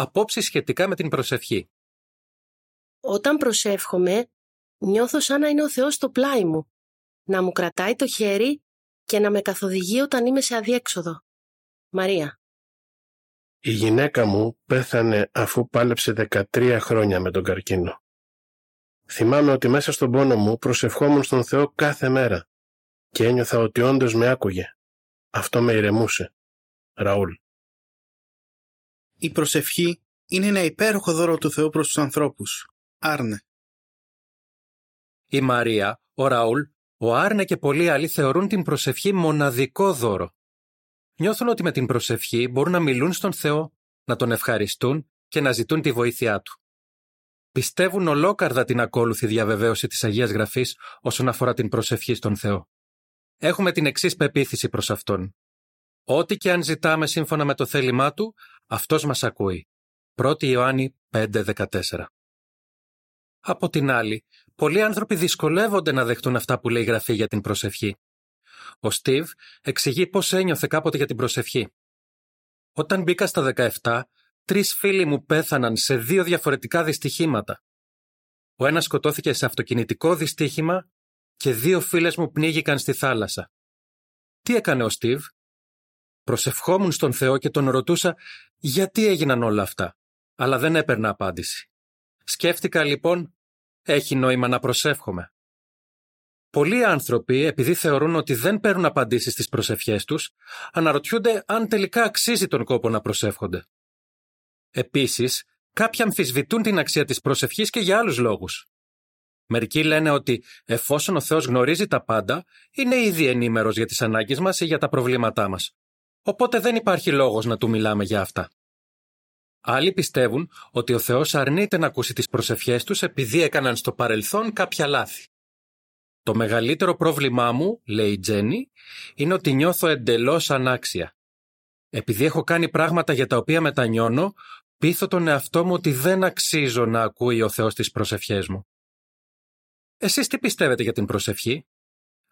Απόψεις σχετικά με την προσευχή. Όταν προσεύχομαι, νιώθω σαν να είναι ο Θεός στο πλάι μου, να μου κρατάει το χέρι και να με καθοδηγεί όταν είμαι σε αδιέξοδο. Μαρία. Η γυναίκα μου πέθανε αφού πάλεψε 13 χρόνια με τον καρκίνο. Θυμάμαι ότι μέσα στον πόνο μου προσευχόμουν στον Θεό κάθε μέρα και ένιωθα ότι όντως με άκουγε. Αυτό με ηρεμούσε. Ραούλ. Η προσευχή είναι ένα υπέροχο δώρο του Θεού προς τους ανθρώπους. Άρνε. Η Μαρία, ο Ραούλ, ο Άρνε και πολλοί άλλοι θεωρούν την προσευχή μοναδικό δώρο. Νιώθουν ότι με την προσευχή μπορούν να μιλούν στον Θεό, να τον ευχαριστούν και να ζητούν τη βοήθειά του. Πιστεύουν ολόκαρδα την ακόλουθη διαβεβαίωση της Αγίας Γραφής όσον αφορά την προσευχή στον Θεό. Έχουμε την εξής πεποίθηση προς Αυτόν. Ό,τι και αν ζητάμε σύμφωνα με το θέλημά Του, Αυτός μας ακούει. 1η Ιωάννη 5.14 Από την άλλη, πολλοί άνθρωποι δυσκολεύονται να δεχτούν αυτά που λέει η Γραφή για την προσευχή. Ο Στίβ εξηγεί πώς ένιωθε κάποτε για την προσευχή. Όταν μπήκα στα 17, τρεις φίλοι μου πέθαναν σε δύο διαφορετικά δυστυχήματα. Ο ένας σκοτώθηκε σε αυτοκινητικό δυστύχημα και δύο φίλες μου πνίγηκαν στη θάλασσα. Τι έκανε ο Στίβ; Προσευχόμουν στον Θεό και τον ρωτούσα γιατί έγιναν όλα αυτά, αλλά δεν έπαιρνα απάντηση. Σκέφτηκα λοιπόν, έχει νόημα να προσεύχομαι. Πολλοί άνθρωποι, επειδή θεωρούν ότι δεν παίρνουν απαντήσεις στις προσευχές τους, αναρωτιούνται αν τελικά αξίζει τον κόπο να προσεύχονται. Επίσης, κάποιοι αμφισβητούν την αξία της προσευχής και για άλλους λόγους. Μερικοί λένε ότι εφόσον ο Θεός γνωρίζει τα πάντα, είναι ήδη ενήμερος για τις ανάγκες μας ή για τα προβλήματά μας. Οπότε δεν υπάρχει λόγος να του μιλάμε για αυτά. Άλλοι πιστεύουν ότι ο Θεός αρνείται να ακούσει τις προσευχές τους επειδή έκαναν στο παρελθόν κάποια λάθη. Το μεγαλύτερο πρόβλημά μου, λέει η Τζέννη, είναι ότι νιώθω εντελώς ανάξια. Επειδή έχω κάνει πράγματα για τα οποία μετανιώνω, πείθω τον εαυτό μου ότι δεν αξίζω να ακούει ο Θεός τις προσευχές μου. Εσείς τι πιστεύετε για την προσευχή;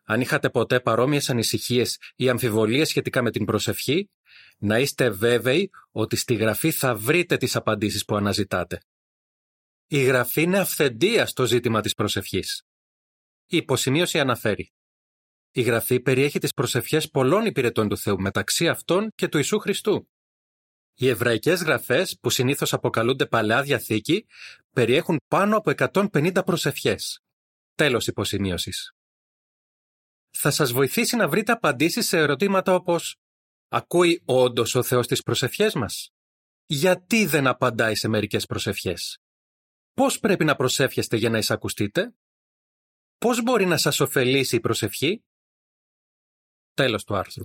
Αν είχατε ποτέ παρόμοιες ανησυχίες ή αμφιβολίες σχετικά με την προσευχή, να είστε βέβαιοι ότι στη γραφή θα βρείτε τις απαντήσεις που αναζητάτε. Η γραφή είναι αυθεντία στο ζήτημα της προσευχής. Η υποσημείωση αναφέρει η Γραφή περιέχει τις προσευχές πολλών υπηρετών του Θεού μεταξύ αυτών και του Ιησού Χριστού. Οι εβραϊκές γραφές, που συνήθως αποκαλούνται Παλαιά Διαθήκη, περιέχουν πάνω από 150 προσευχές. Τέλος υποσημείωσης. Θα σας βοηθήσει να βρείτε απαντήσεις σε ερωτήματα όπως Ακούει όντως ο Θεός τις προσευχές μας; Γιατί δεν απαντάει σε μερικές προσευχές; Πώς πρέπει να προσεύχεστε για να εισακουστείτε; Πώς μπορεί να σας ωφελήσει η προσευχή; Τέλος του άρθρου.